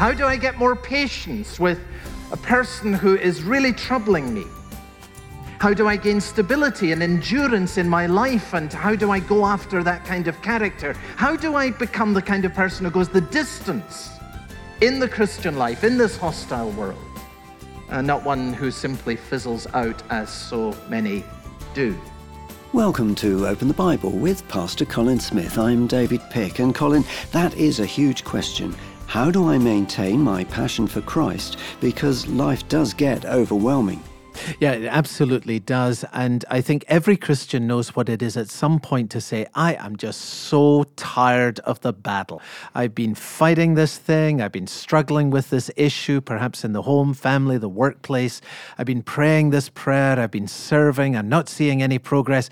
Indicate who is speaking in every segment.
Speaker 1: How do I get more patience with a person who is really troubling me? How do I gain stability and endurance in my life? And how do I go after that kind of character? How do I become the kind of person who goes the distance in the Christian life, in this hostile world? And not one who simply fizzles out as so many do.
Speaker 2: Welcome to Open the Bible with Pastor Colin Smith. I'm David Pick. And Colin, that is a huge question. How do I maintain my passion for Christ? Because life does get overwhelming.
Speaker 3: Yeah, it absolutely does. And I think every Christian knows what it is at some point to say, I am just so tired of the battle. I've been fighting this thing. I've been struggling with this issue, perhaps in the home, family, the workplace. I've been praying this prayer. I've been serving. I'm not seeing any progress.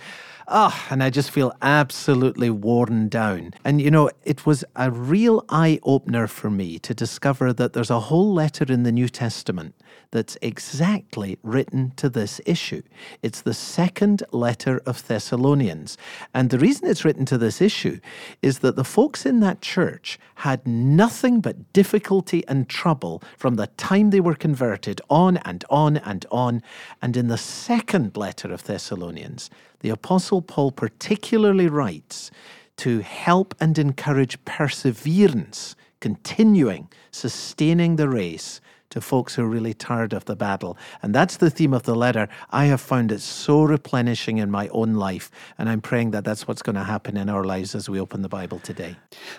Speaker 3: Ah, oh, and I just feel absolutely worn down. And you know, it was a real eye opener for me to discover that there's a whole letter in the New Testament that's exactly written to this issue. It's the second letter of Thessalonians. And the reason it's written to this issue is that the folks in that church had nothing but difficulty and trouble from the time they were converted on and on and on. And in the second letter of Thessalonians, the Apostle Paul particularly writes to help and encourage perseverance, continuing, sustaining the race to folks who are really tired of the battle. And that's the theme of the letter. I have found it so replenishing in my own life. And I'm praying that that's what's going to happen in our lives as we open the Bible today.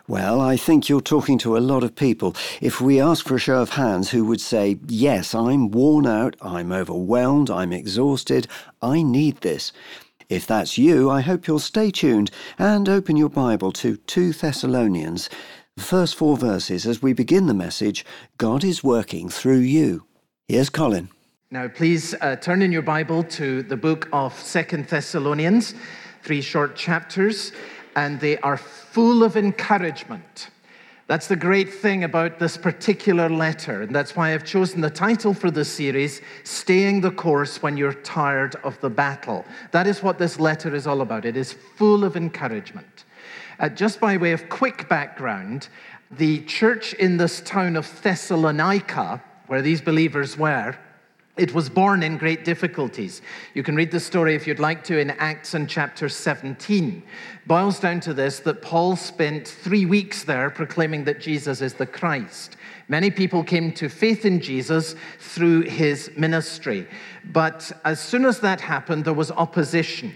Speaker 2: Well, I think you're talking to a lot of people. If we ask for a show of hands who would say, Yes, I'm worn out, I'm overwhelmed, I'm exhausted, I need this. If that's you, I hope you'll stay tuned and open your Bible to 2 Thessalonians, the first four verses as we begin the message God is working through you. Here's Colin.
Speaker 1: Now, please uh, turn in your Bible to the book of Second Thessalonians, three short chapters, and they are full of encouragement. That's the great thing about this particular letter, and that's why I've chosen the title for this series, Staying the Course When You're Tired of the Battle. That is what this letter is all about. It is full of encouragement. Uh, just by way of quick background, the church in this town of Thessalonica, where these believers were, it was born in great difficulties. You can read the story if you'd like to in Acts and chapter 17. Boils down to this that Paul spent three weeks there proclaiming that Jesus is the Christ. Many people came to faith in Jesus through his ministry. But as soon as that happened, there was opposition.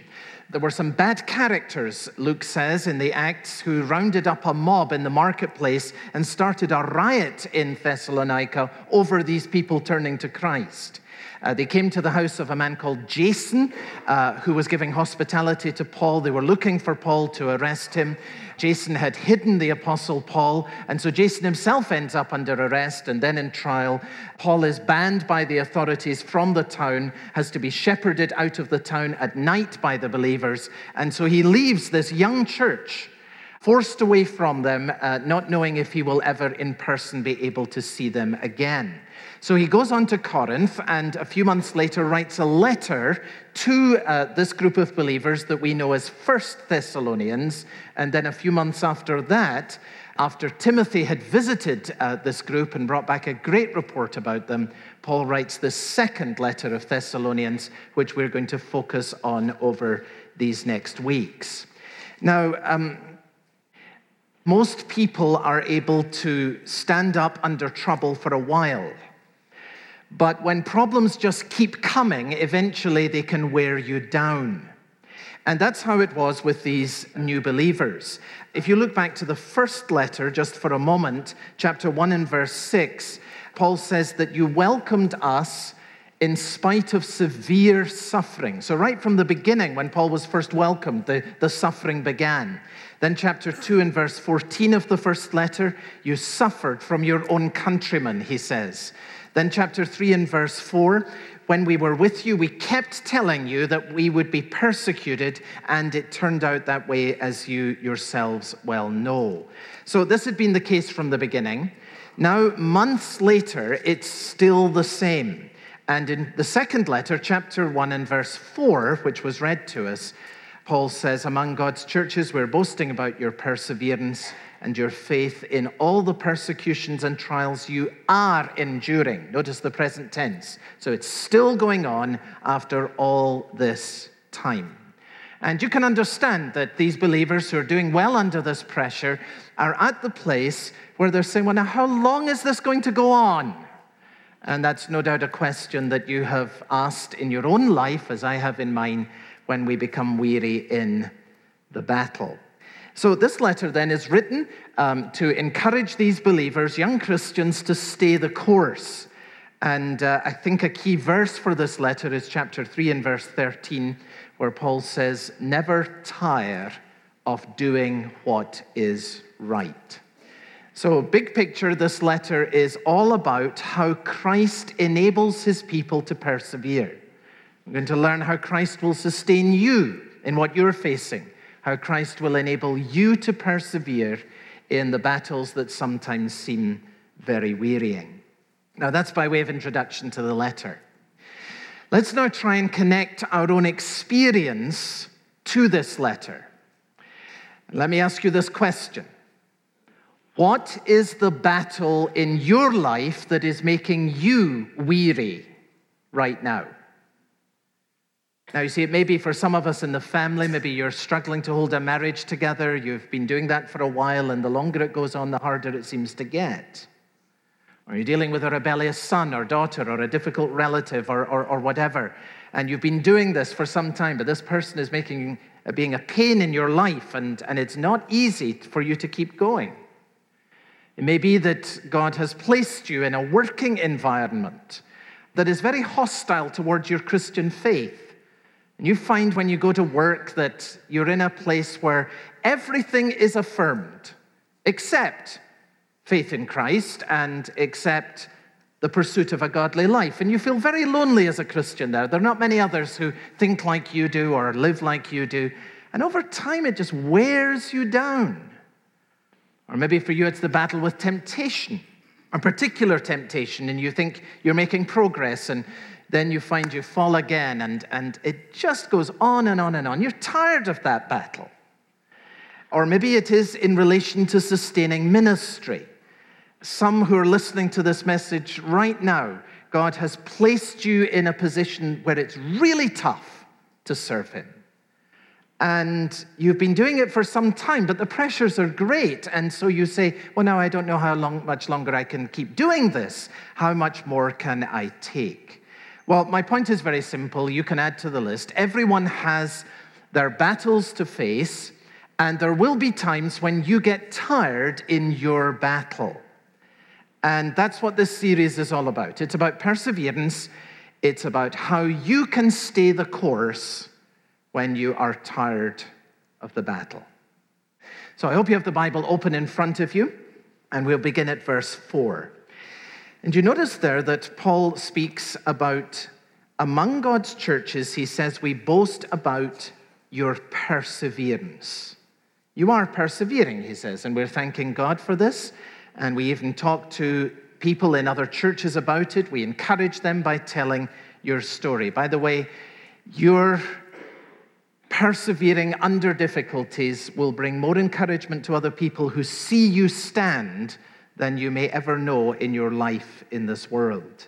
Speaker 1: There were some bad characters, Luke says, in the Acts who rounded up a mob in the marketplace and started a riot in Thessalonica over these people turning to Christ. Uh, they came to the house of a man called Jason, uh, who was giving hospitality to Paul. They were looking for Paul to arrest him. Jason had hidden the apostle Paul, and so Jason himself ends up under arrest and then in trial. Paul is banned by the authorities from the town, has to be shepherded out of the town at night by the believers, and so he leaves this young church forced away from them, uh, not knowing if he will ever in person be able to see them again. So he goes on to Corinth and a few months later writes a letter to uh, this group of believers that we know as First Thessalonians. And then a few months after that, after Timothy had visited uh, this group and brought back a great report about them, Paul writes the second letter of Thessalonians, which we're going to focus on over these next weeks. Now, um, most people are able to stand up under trouble for a while. But when problems just keep coming, eventually they can wear you down. And that's how it was with these new believers. If you look back to the first letter just for a moment, chapter 1 and verse 6, Paul says that you welcomed us in spite of severe suffering. So, right from the beginning, when Paul was first welcomed, the, the suffering began. Then, chapter 2 and verse 14 of the first letter, you suffered from your own countrymen, he says. Then, chapter 3 and verse 4 when we were with you, we kept telling you that we would be persecuted, and it turned out that way, as you yourselves well know. So, this had been the case from the beginning. Now, months later, it's still the same. And in the second letter, chapter 1 and verse 4, which was read to us, Paul says, Among God's churches, we're boasting about your perseverance and your faith in all the persecutions and trials you are enduring. Notice the present tense. So it's still going on after all this time. And you can understand that these believers who are doing well under this pressure are at the place where they're saying, Well, now, how long is this going to go on? And that's no doubt a question that you have asked in your own life, as I have in mine, when we become weary in the battle. So, this letter then is written um, to encourage these believers, young Christians, to stay the course. And uh, I think a key verse for this letter is chapter 3 and verse 13, where Paul says, Never tire of doing what is right. So, big picture, this letter is all about how Christ enables his people to persevere. We're going to learn how Christ will sustain you in what you're facing how Christ will enable you to persevere in the battles that sometimes seem very wearying. Now, that's by way of introduction to the letter. Let's now try and connect our own experience to this letter. Let me ask you this question What is the battle in your life that is making you weary right now? Now, you see, it may be for some of us in the family, maybe you're struggling to hold a marriage together. You've been doing that for a while, and the longer it goes on, the harder it seems to get. Or you're dealing with a rebellious son or daughter or a difficult relative or, or, or whatever, and you've been doing this for some time, but this person is making uh, being a pain in your life, and, and it's not easy for you to keep going. It may be that God has placed you in a working environment that is very hostile towards your Christian faith. And you find when you go to work that you're in a place where everything is affirmed except faith in Christ and except the pursuit of a godly life. And you feel very lonely as a Christian there. There are not many others who think like you do or live like you do. And over time, it just wears you down. Or maybe for you, it's the battle with temptation, a particular temptation, and you think you're making progress and then you find you fall again, and, and it just goes on and on and on. You're tired of that battle. Or maybe it is in relation to sustaining ministry. Some who are listening to this message right now, God has placed you in a position where it's really tough to serve Him. And you've been doing it for some time, but the pressures are great. And so you say, Well, now I don't know how long, much longer I can keep doing this. How much more can I take? Well, my point is very simple. You can add to the list. Everyone has their battles to face, and there will be times when you get tired in your battle. And that's what this series is all about. It's about perseverance, it's about how you can stay the course when you are tired of the battle. So I hope you have the Bible open in front of you, and we'll begin at verse 4. And you notice there that Paul speaks about among God's churches, he says, we boast about your perseverance. You are persevering, he says, and we're thanking God for this. And we even talk to people in other churches about it. We encourage them by telling your story. By the way, your persevering under difficulties will bring more encouragement to other people who see you stand than you may ever know in your life in this world.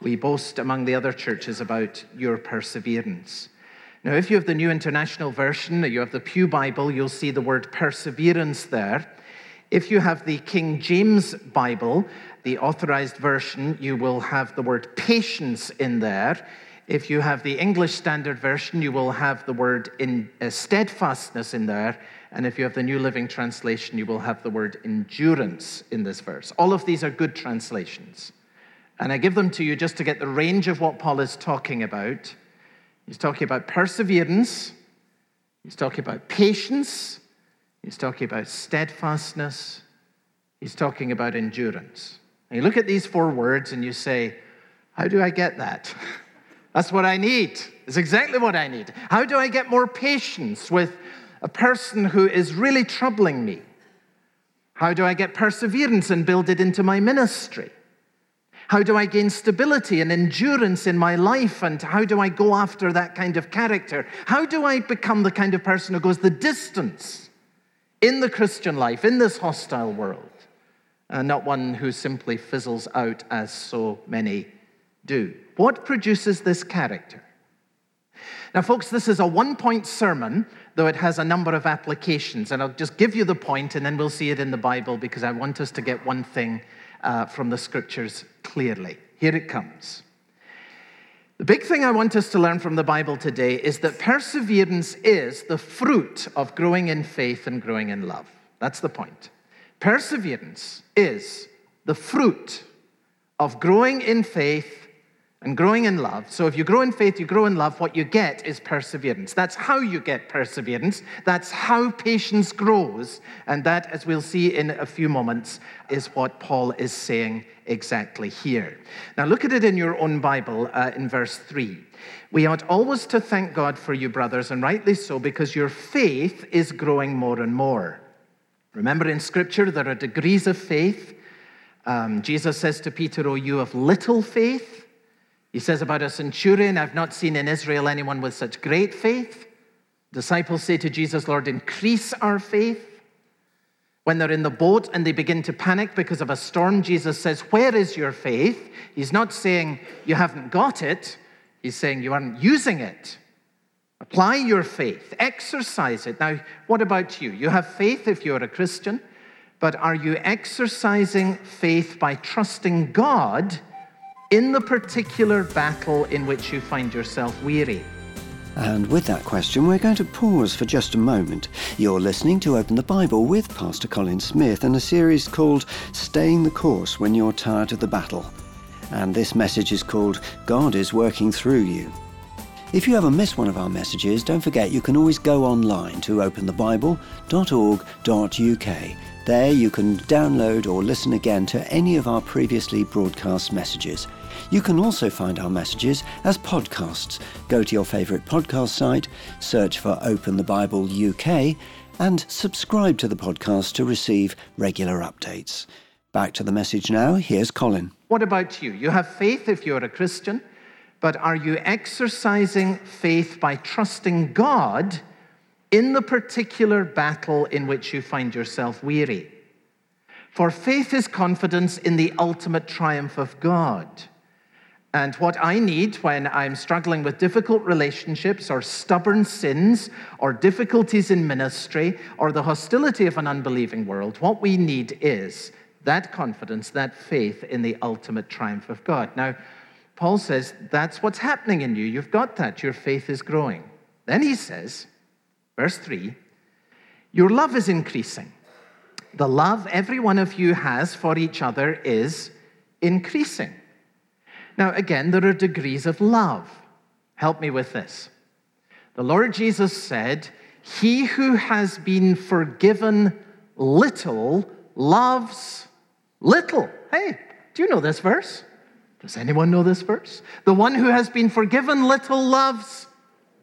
Speaker 1: We boast among the other churches about your perseverance. Now, if you have the New International Version, you have the Pew Bible, you'll see the word perseverance there. If you have the King James Bible, the authorized version, you will have the word patience in there. If you have the English Standard Version, you will have the word in, uh, steadfastness in there. And if you have the New Living Translation, you will have the word endurance in this verse. All of these are good translations. And I give them to you just to get the range of what Paul is talking about. He's talking about perseverance, he's talking about patience, he's talking about steadfastness, he's talking about endurance. And you look at these four words and you say, How do I get that? That's what I need. It's exactly what I need. How do I get more patience with a person who is really troubling me? How do I get perseverance and build it into my ministry? How do I gain stability and endurance in my life? And how do I go after that kind of character? How do I become the kind of person who goes the distance in the Christian life, in this hostile world, and not one who simply fizzles out as so many do. What produces this character? Now, folks, this is a one point sermon, though it has a number of applications. And I'll just give you the point, and then we'll see it in the Bible because I want us to get one thing uh, from the scriptures clearly. Here it comes. The big thing I want us to learn from the Bible today is that perseverance is the fruit of growing in faith and growing in love. That's the point. Perseverance is the fruit of growing in faith and growing in love. So if you grow in faith, you grow in love, what you get is perseverance. That's how you get perseverance. That's how patience grows. And that, as we'll see in a few moments, is what Paul is saying exactly here. Now look at it in your own Bible uh, in verse 3. We ought always to thank God for you, brothers, and rightly so, because your faith is growing more and more. Remember in Scripture, there are degrees of faith. Um, Jesus says to Peter, Oh, you have little faith. He says about a centurion, I've not seen in Israel anyone with such great faith. Disciples say to Jesus, Lord, increase our faith. When they're in the boat and they begin to panic because of a storm, Jesus says, Where is your faith? He's not saying you haven't got it, he's saying you aren't using it. Apply your faith, exercise it. Now, what about you? You have faith if you're a Christian, but are you exercising faith by trusting God? In the particular battle in which you find yourself weary?
Speaker 2: And with that question, we're going to pause for just a moment. You're listening to Open the Bible with Pastor Colin Smith and a series called Staying the Course When You're Tired of the Battle. And this message is called God is Working Through You. If you ever miss one of our messages, don't forget you can always go online to openthebible.org.uk there you can download or listen again to any of our previously broadcast messages. You can also find our messages as podcasts. Go to your favourite podcast site, search for Open the Bible UK, and subscribe to the podcast to receive regular updates. Back to the message now. Here's Colin.
Speaker 1: What about you? You have faith if you're a Christian, but are you exercising faith by trusting God? in the particular battle in which you find yourself weary. For faith is confidence in the ultimate triumph of God. And what I need when I'm struggling with difficult relationships or stubborn sins or difficulties in ministry or the hostility of an unbelieving world, what we need is that confidence, that faith in the ultimate triumph of God. Now, Paul says that's what's happening in you. You've got that. Your faith is growing. Then he says, Verse 3 Your love is increasing. The love every one of you has for each other is increasing. Now, again, there are degrees of love. Help me with this. The Lord Jesus said, He who has been forgiven little loves little. Hey, do you know this verse? Does anyone know this verse? The one who has been forgiven little loves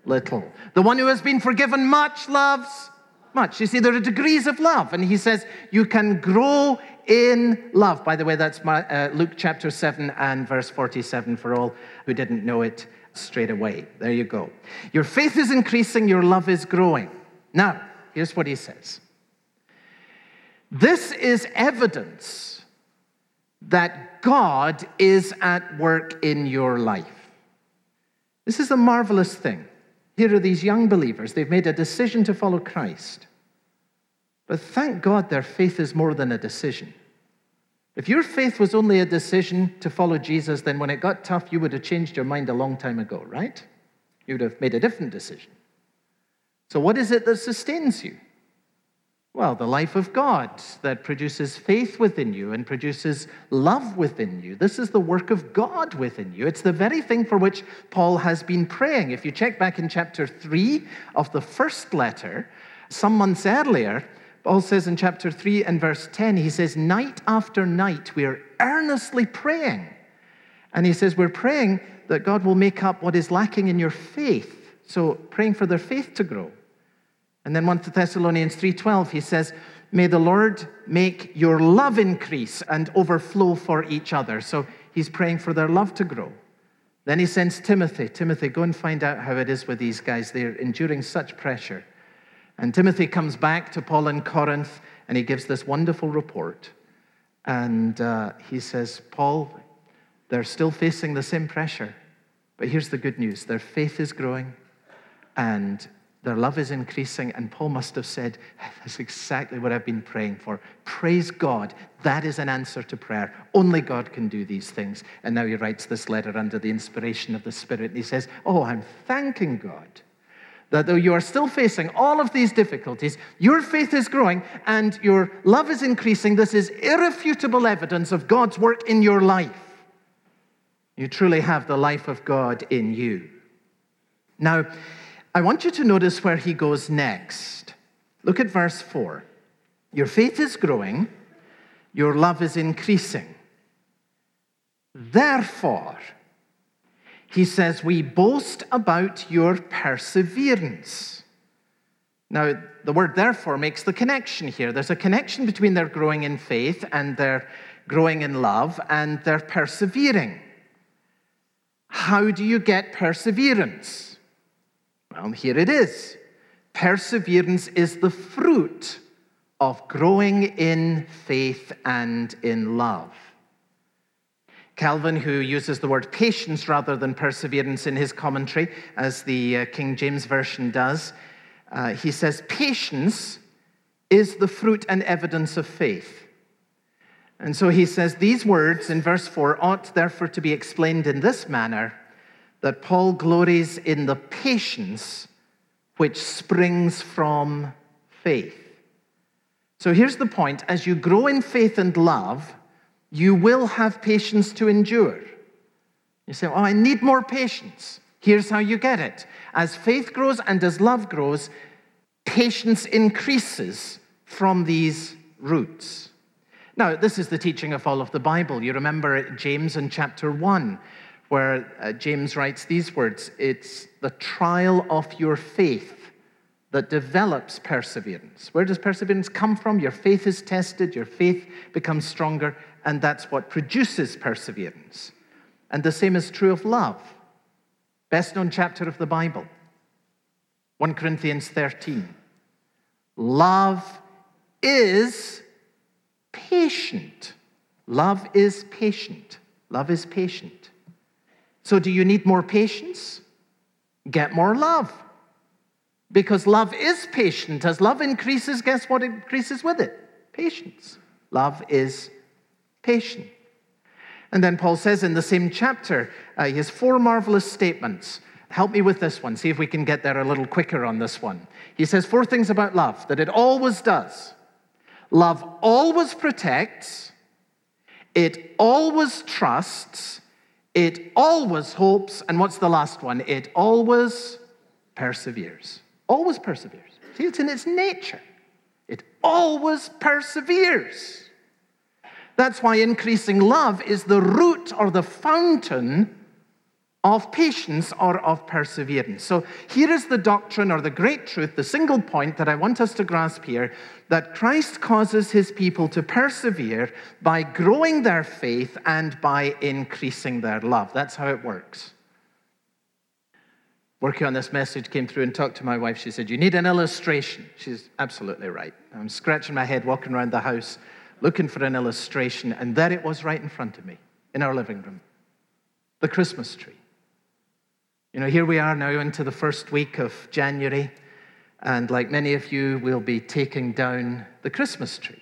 Speaker 1: little. The one who has been forgiven much loves much. You see, there are degrees of love, and he says you can grow in love. By the way, that's my, uh, Luke chapter 7 and verse 47 for all who didn't know it straight away. There you go. Your faith is increasing, your love is growing. Now, here's what he says This is evidence that God is at work in your life. This is a marvelous thing. Here are these young believers. They've made a decision to follow Christ. But thank God their faith is more than a decision. If your faith was only a decision to follow Jesus, then when it got tough, you would have changed your mind a long time ago, right? You would have made a different decision. So, what is it that sustains you? Well, the life of God that produces faith within you and produces love within you. This is the work of God within you. It's the very thing for which Paul has been praying. If you check back in chapter 3 of the first letter, some months earlier, Paul says in chapter 3 and verse 10, he says, Night after night, we're earnestly praying. And he says, We're praying that God will make up what is lacking in your faith. So, praying for their faith to grow. And then 1 Thessalonians 3:12 he says, "May the Lord make your love increase and overflow for each other." So he's praying for their love to grow. Then he sends Timothy, "Timothy, go and find out how it is with these guys. They're enduring such pressure." And Timothy comes back to Paul in Corinth and he gives this wonderful report. And uh, he says, Paul, they're still facing the same pressure. But here's the good news their faith is growing and their love is increasing. And Paul must have said, That's exactly what I've been praying for. Praise God. That is an answer to prayer. Only God can do these things. And now he writes this letter under the inspiration of the Spirit. And he says, Oh, I'm thanking God that though you are still facing all of these difficulties, your faith is growing and your love is increasing. This is irrefutable evidence of God's work in your life. You truly have the life of God in you. Now, I want you to notice where he goes next. Look at verse 4. Your faith is growing, your love is increasing. Therefore, he says, We boast about your perseverance. Now, the word therefore makes the connection here. There's a connection between their growing in faith and their growing in love and their persevering. How do you get perseverance? Well, here it is. Perseverance is the fruit of growing in faith and in love. Calvin, who uses the word patience rather than perseverance in his commentary, as the uh, King James Version does, uh, he says, Patience is the fruit and evidence of faith. And so he says, These words in verse 4 ought therefore to be explained in this manner that Paul glories in the patience which springs from faith. So here's the point as you grow in faith and love, you will have patience to endure. You say, Oh, I need more patience. Here's how you get it. As faith grows and as love grows, patience increases from these roots. Now, this is the teaching of all of the Bible. You remember James in chapter 1, where uh, James writes these words It's the trial of your faith that develops perseverance. Where does perseverance come from? Your faith is tested, your faith becomes stronger, and that's what produces perseverance. And the same is true of love. Best known chapter of the Bible, 1 Corinthians 13. Love is patient. Love is patient. Love is patient. So, do you need more patience? Get more love. Because love is patient. As love increases, guess what increases with it? Patience. Love is patient. And then Paul says in the same chapter, uh, he has four marvelous statements. Help me with this one. See if we can get there a little quicker on this one. He says four things about love that it always does. Love always protects, it always trusts, it always hopes, and what's the last one? It always perseveres. Always perseveres. See, it's in its nature. It always perseveres. That's why increasing love is the root or the fountain of patience or of perseverance. So here is the doctrine or the great truth, the single point that I want us to grasp here that Christ causes his people to persevere by growing their faith and by increasing their love. That's how it works. Working on this message, came through and talked to my wife. She said, You need an illustration. She's absolutely right. I'm scratching my head walking around the house looking for an illustration, and there it was right in front of me in our living room the Christmas tree. You know, here we are now into the first week of January, and like many of you, we'll be taking down the Christmas tree.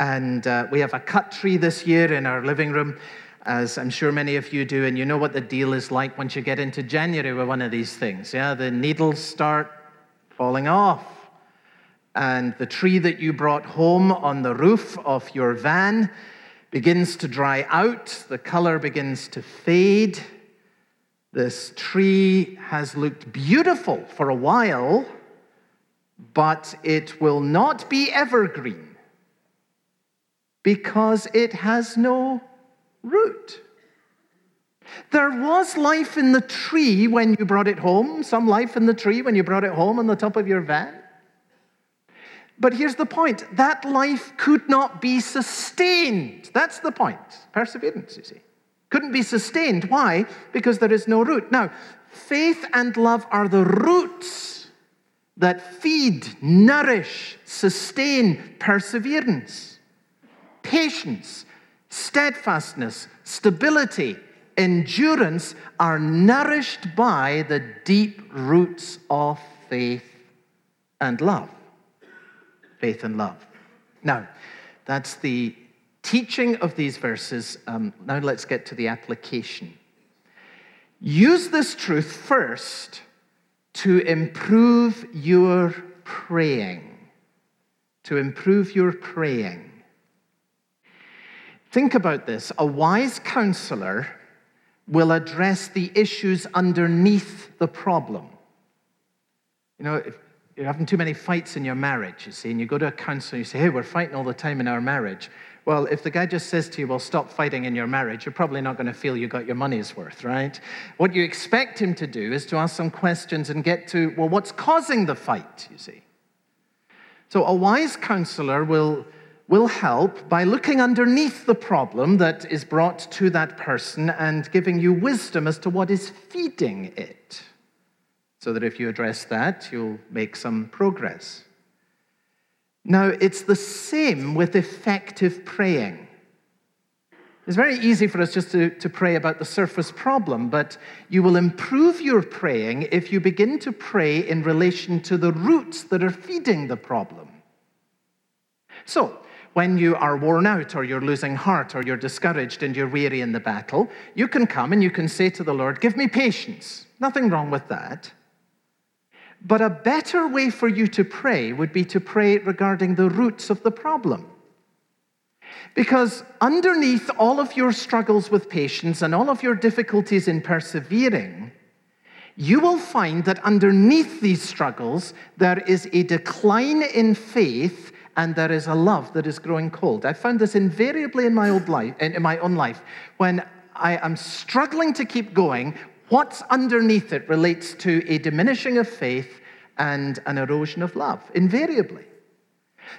Speaker 1: And uh, we have a cut tree this year in our living room, as I'm sure many of you do, and you know what the deal is like once you get into January with one of these things. Yeah, the needles start falling off and the tree that you brought home on the roof of your van begins to dry out, the color begins to fade. This tree has looked beautiful for a while, but it will not be evergreen because it has no root. There was life in the tree when you brought it home, some life in the tree when you brought it home on the top of your van. But here's the point that life could not be sustained. That's the point. Perseverance, you see. Couldn't be sustained. Why? Because there is no root. Now, faith and love are the roots that feed, nourish, sustain perseverance, patience, steadfastness, stability, endurance are nourished by the deep roots of faith and love. Faith and love. Now, that's the teaching of these verses. Um, now let's get to the application. Use this truth first to improve your praying. To improve your praying. Think about this. A wise counselor will address the issues underneath the problem. You know, if you're having too many fights in your marriage, you see, and you go to a counselor, and you say, hey, we're fighting all the time in our marriage. Well, if the guy just says to you, well, stop fighting in your marriage, you're probably not going to feel you got your money's worth, right? What you expect him to do is to ask some questions and get to, well, what's causing the fight, you see? So a wise counselor will, will help by looking underneath the problem that is brought to that person and giving you wisdom as to what is feeding it. So that if you address that, you'll make some progress. Now, it's the same with effective praying. It's very easy for us just to, to pray about the surface problem, but you will improve your praying if you begin to pray in relation to the roots that are feeding the problem. So, when you are worn out or you're losing heart or you're discouraged and you're weary in the battle, you can come and you can say to the Lord, Give me patience. Nothing wrong with that. But a better way for you to pray would be to pray regarding the roots of the problem. Because underneath all of your struggles with patience and all of your difficulties in persevering, you will find that underneath these struggles, there is a decline in faith and there is a love that is growing cold. I found this invariably in my, old life, in my own life. When I am struggling to keep going, What's underneath it relates to a diminishing of faith and an erosion of love, invariably.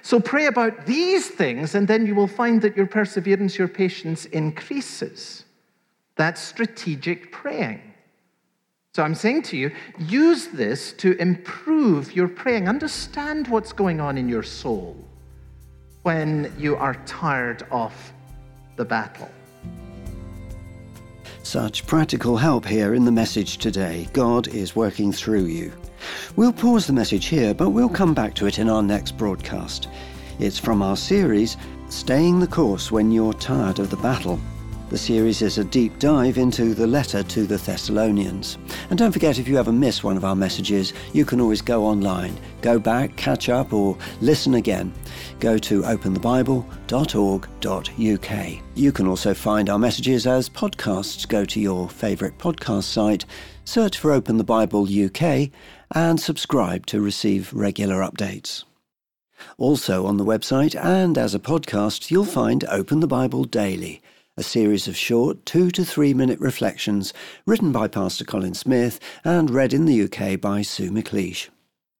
Speaker 1: So pray about these things, and then you will find that your perseverance, your patience increases. That's strategic praying. So I'm saying to you, use this to improve your praying. Understand what's going on in your soul when you are tired of the battle.
Speaker 2: Such practical help here in the message today. God is working through you. We'll pause the message here, but we'll come back to it in our next broadcast. It's from our series, Staying the Course When You're Tired of the Battle. The series is a deep dive into the letter to the Thessalonians. And don't forget, if you ever miss one of our messages, you can always go online, go back, catch up, or listen again. Go to openthebible.org.uk. You can also find our messages as podcasts. Go to your favourite podcast site, search for Open the Bible UK, and subscribe to receive regular updates. Also on the website and as a podcast, you'll find Open the Bible Daily a series of short two to three minute reflections written by Pastor Colin Smith and read in the UK by Sue McLeish.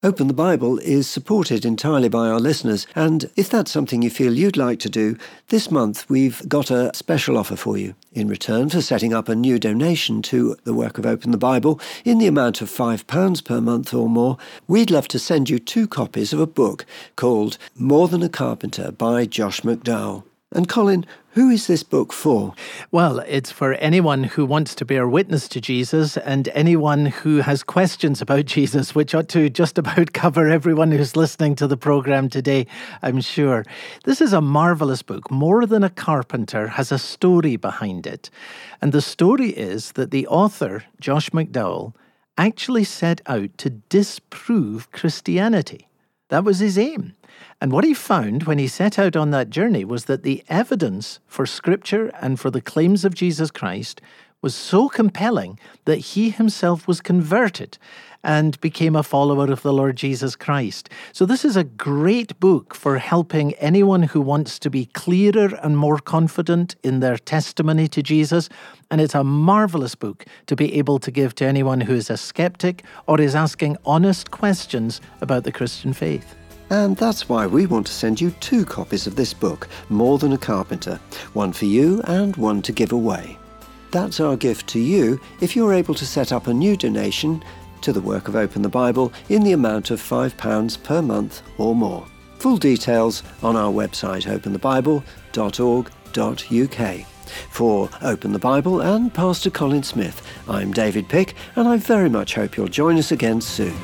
Speaker 2: Open the Bible is supported entirely by our listeners, and if that's something you feel you'd like to do, this month we've got a special offer for you. In return for setting up a new donation to the work of Open the Bible in the amount of £5 per month or more, we'd love to send you two copies of a book called More Than a Carpenter by Josh McDowell. And Colin, who is this book for?
Speaker 3: Well, it's for anyone who wants to bear witness to Jesus and anyone who has questions about Jesus, which ought to just about cover everyone who's listening to the program today, I'm sure. This is a marvelous book. More Than a Carpenter has a story behind it. And the story is that the author, Josh McDowell, actually set out to disprove Christianity. That was his aim. And what he found when he set out on that journey was that the evidence for Scripture and for the claims of Jesus Christ was so compelling that he himself was converted and became a follower of the Lord Jesus Christ. So, this is a great book for helping anyone who wants to be clearer and more confident in their testimony to Jesus. And it's a marvelous book to be able to give to anyone who is a skeptic or is asking honest questions about the Christian faith.
Speaker 2: And that's why we want to send you two copies of this book, More Than a Carpenter, one for you and one to give away. That's our gift to you if you're able to set up a new donation to the work of Open the Bible in the amount of £5 per month or more. Full details on our website openthebible.org.uk. For Open the Bible and Pastor Colin Smith, I'm David Pick, and I very much hope you'll join us again soon.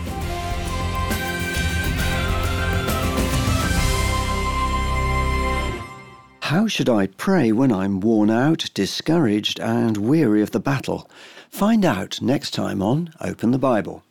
Speaker 2: How should I pray when I'm worn out, discouraged, and weary of the battle? Find out next time on Open the Bible.